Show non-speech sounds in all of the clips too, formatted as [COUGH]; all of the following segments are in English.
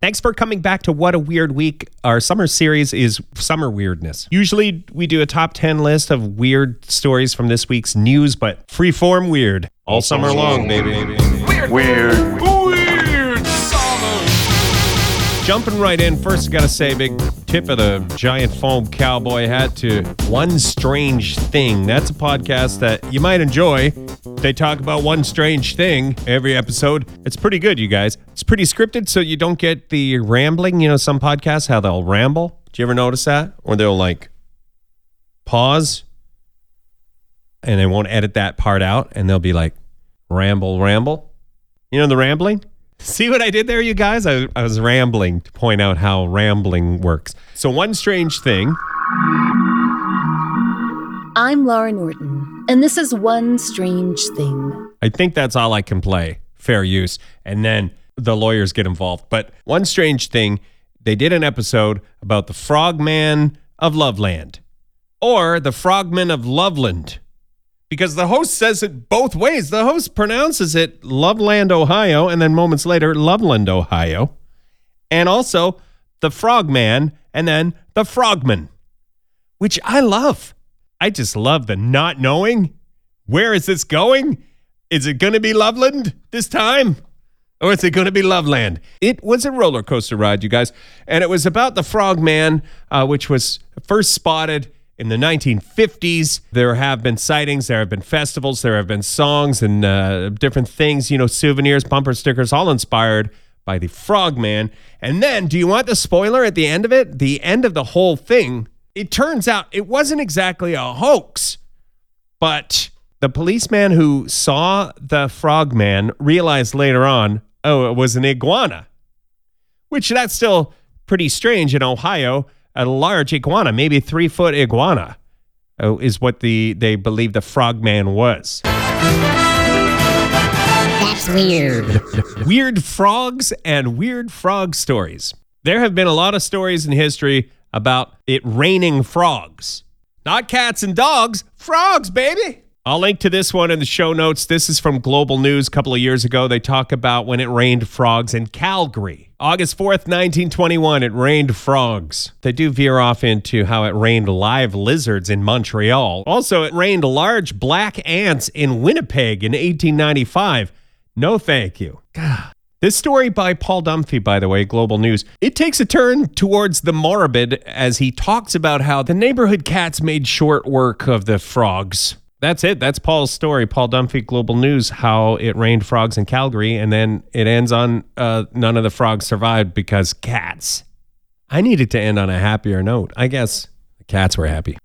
Thanks for coming back to What a Weird Week. Our summer series is Summer Weirdness. Usually we do a top 10 list of weird stories from this week's news, but freeform weird all summer long, baby. Weird. Weird. weird. Jumping right in, first, got to say, big tip of the giant foam cowboy hat to One Strange Thing. That's a podcast that you might enjoy. They talk about one strange thing every episode. It's pretty good, you guys. It's pretty scripted, so you don't get the rambling. You know, some podcasts, how they'll ramble. Do you ever notice that? Or they'll like pause and they won't edit that part out and they'll be like, ramble, ramble. You know the rambling? [LAUGHS] See what I did there, you guys? I, I was rambling to point out how rambling works. So, one strange thing. I'm Laura Norton, and this is One Strange Thing. I think that's all I can play. Fair use. And then the lawyers get involved. But one strange thing, they did an episode about the frogman of Loveland or the frogman of Loveland because the host says it both ways. The host pronounces it Loveland, Ohio, and then moments later, Loveland, Ohio. And also the Frogman, and then the Frogman, which I love. I just love the not knowing. Where is this going? Is it going to be Loveland this time? Or is it going to be Loveland? It was a roller coaster ride, you guys. And it was about the Frogman, uh, which was first spotted in the 1950s. There have been sightings, there have been festivals, there have been songs and uh, different things, you know, souvenirs, bumper stickers, all inspired by the Frogman. And then, do you want the spoiler at the end of it? The end of the whole thing, it turns out it wasn't exactly a hoax, but the policeman who saw the Frogman realized later on, oh, it was an iguana, which that's still pretty strange in Ohio a large iguana, maybe three foot iguana, uh, is what the they believe the frogman was. That's weird. [LAUGHS] weird frogs and weird frog stories. There have been a lot of stories in history about it raining frogs. Not cats and dogs, frogs, baby. I'll link to this one in the show notes. This is from Global News a couple of years ago. They talk about when it rained frogs in Calgary. August 4th, 1921, it rained frogs. They do veer off into how it rained live lizards in Montreal. Also, it rained large black ants in Winnipeg in 1895. No thank you. God. This story by Paul Dunphy, by the way, Global News, it takes a turn towards the morbid as he talks about how the neighborhood cats made short work of the frogs. That's it. That's Paul's story. Paul Dunphy, Global News, how it rained frogs in Calgary. And then it ends on uh, none of the frogs survived because cats. I needed to end on a happier note. I guess the cats were happy.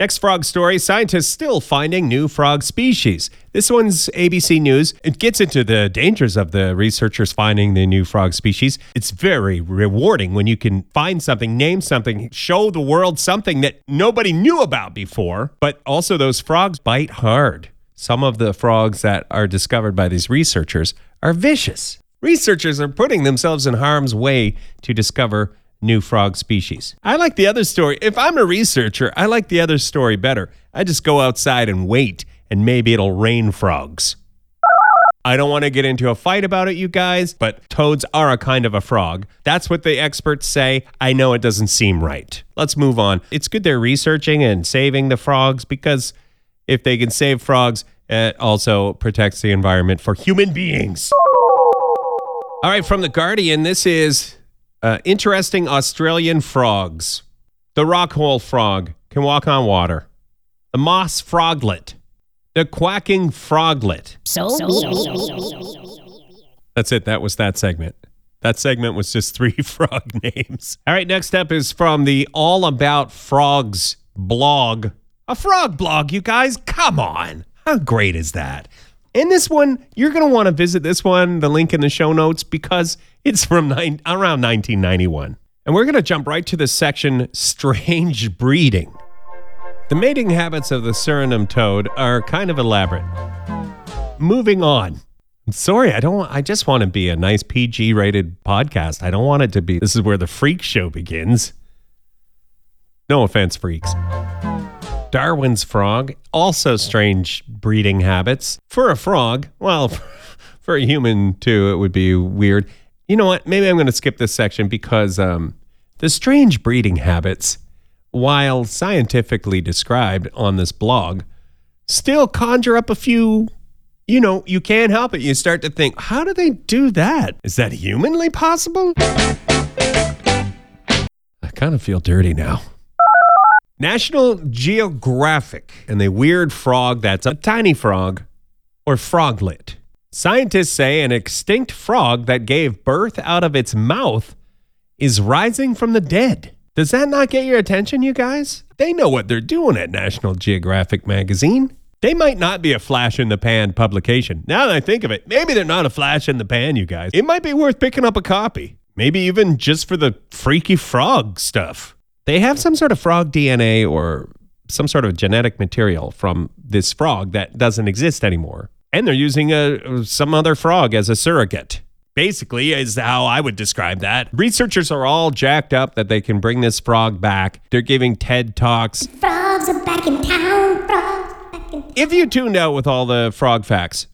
Next frog story scientists still finding new frog species. This one's ABC News. It gets into the dangers of the researchers finding the new frog species. It's very rewarding when you can find something, name something, show the world something that nobody knew about before. But also, those frogs bite hard. Some of the frogs that are discovered by these researchers are vicious. Researchers are putting themselves in harm's way to discover new frog species. I like the other story. If I'm a researcher, I like the other story better. I just go outside and wait, and maybe it'll rain frogs. I don't want to get into a fight about it, you guys, but toads are a kind of a frog. That's what the experts say. I know it doesn't seem right. Let's move on. It's good they're researching and saving the frogs because if they can save frogs, it also protects the environment for human beings. All right, from The Guardian, this is uh, interesting Australian frogs. The rockhole frog can walk on water. The moss froglet. The quacking froglet. So, That's it. That was that segment. That segment was just [LAUGHS] three frog names. All right, next up is from the All About Frogs blog. A frog blog, you guys. Come on. How great is that? And this one, you're going to want to visit this one, the link in the show notes, because it's from nine, around 1991. And we're going to jump right to the section Strange Breeding. The mating habits of the Suriname toad are kind of elaborate. Moving on. Sorry, I don't. I just want to be a nice PG rated podcast. I don't want it to be. This is where the freak show begins. No offense, freaks. Darwin's frog, also strange breeding habits. For a frog, well, [LAUGHS] for a human too, it would be weird. You know what? Maybe I'm going to skip this section because um, the strange breeding habits, while scientifically described on this blog, still conjure up a few. You know, you can't help it. You start to think, how do they do that? Is that humanly possible? I kind of feel dirty now. National Geographic and the weird frog that's a tiny frog or froglet. Scientists say an extinct frog that gave birth out of its mouth is rising from the dead. Does that not get your attention, you guys? They know what they're doing at National Geographic magazine. They might not be a flash in the pan publication. Now that I think of it, maybe they're not a flash in the pan, you guys. It might be worth picking up a copy. Maybe even just for the freaky frog stuff. They have some sort of frog DNA or some sort of genetic material from this frog that doesn't exist anymore. And they're using a, some other frog as a surrogate. Basically, is how I would describe that. Researchers are all jacked up that they can bring this frog back. They're giving TED Talks. Frogs are back in town. Frogs back in If you tuned out with all the frog facts,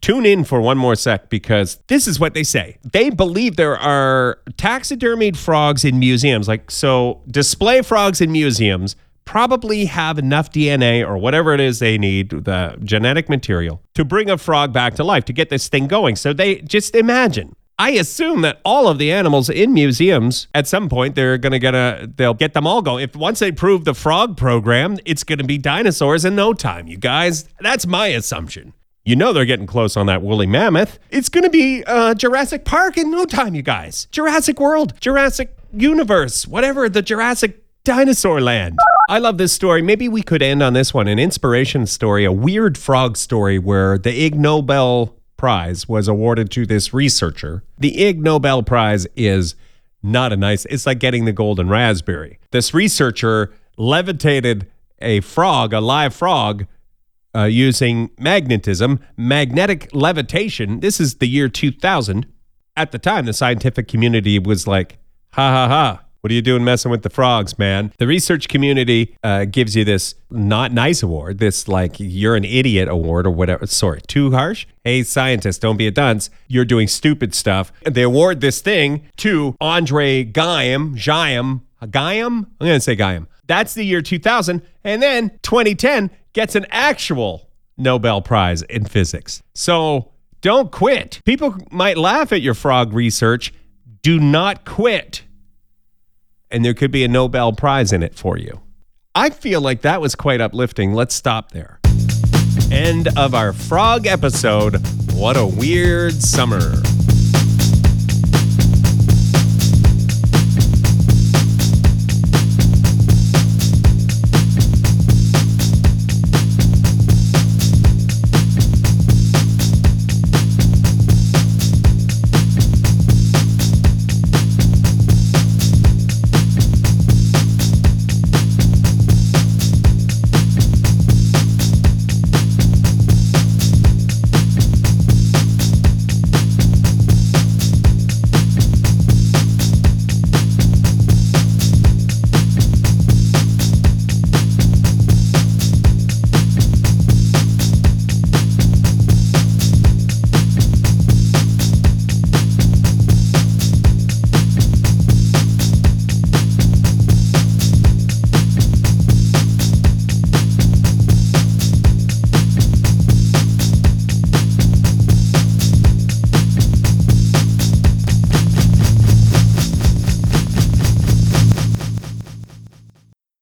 tune in for one more sec because this is what they say. They believe there are taxidermied frogs in museums. Like, so display frogs in museums probably have enough DNA or whatever it is they need, the genetic material, to bring a frog back to life, to get this thing going. So they just imagine. I assume that all of the animals in museums at some point they're to get a they'll get them all going. If once they prove the frog program, it's to be dinosaurs in no time, you guys. That's my assumption. You know they're getting close on that woolly mammoth. It's going to be uh, Jurassic Park in no time, you guys. Jurassic World, Jurassic Universe, whatever, the Jurassic Dinosaur Land. I love this story. Maybe we could end on this one an inspiration story, a weird frog story where the Ig Nobel Prize was awarded to this researcher. The Ig Nobel Prize is not a nice, it's like getting the golden raspberry. This researcher levitated a frog, a live frog, uh, using magnetism, magnetic levitation. This is the year 2000. At the time, the scientific community was like, ha ha ha. What are you doing messing with the frogs, man? The research community uh, gives you this not nice award, this like you're an idiot award or whatever. Sorry, too harsh? Hey, scientist, don't be a dunce. You're doing stupid stuff. They award this thing to Andre Guyam, Giam, Guyam? I'm going to say Guyam. That's the year 2000. And then 2010 gets an actual Nobel Prize in physics. So don't quit. People might laugh at your frog research. Do not quit. And there could be a Nobel Prize in it for you. I feel like that was quite uplifting. Let's stop there. End of our frog episode. What a weird summer.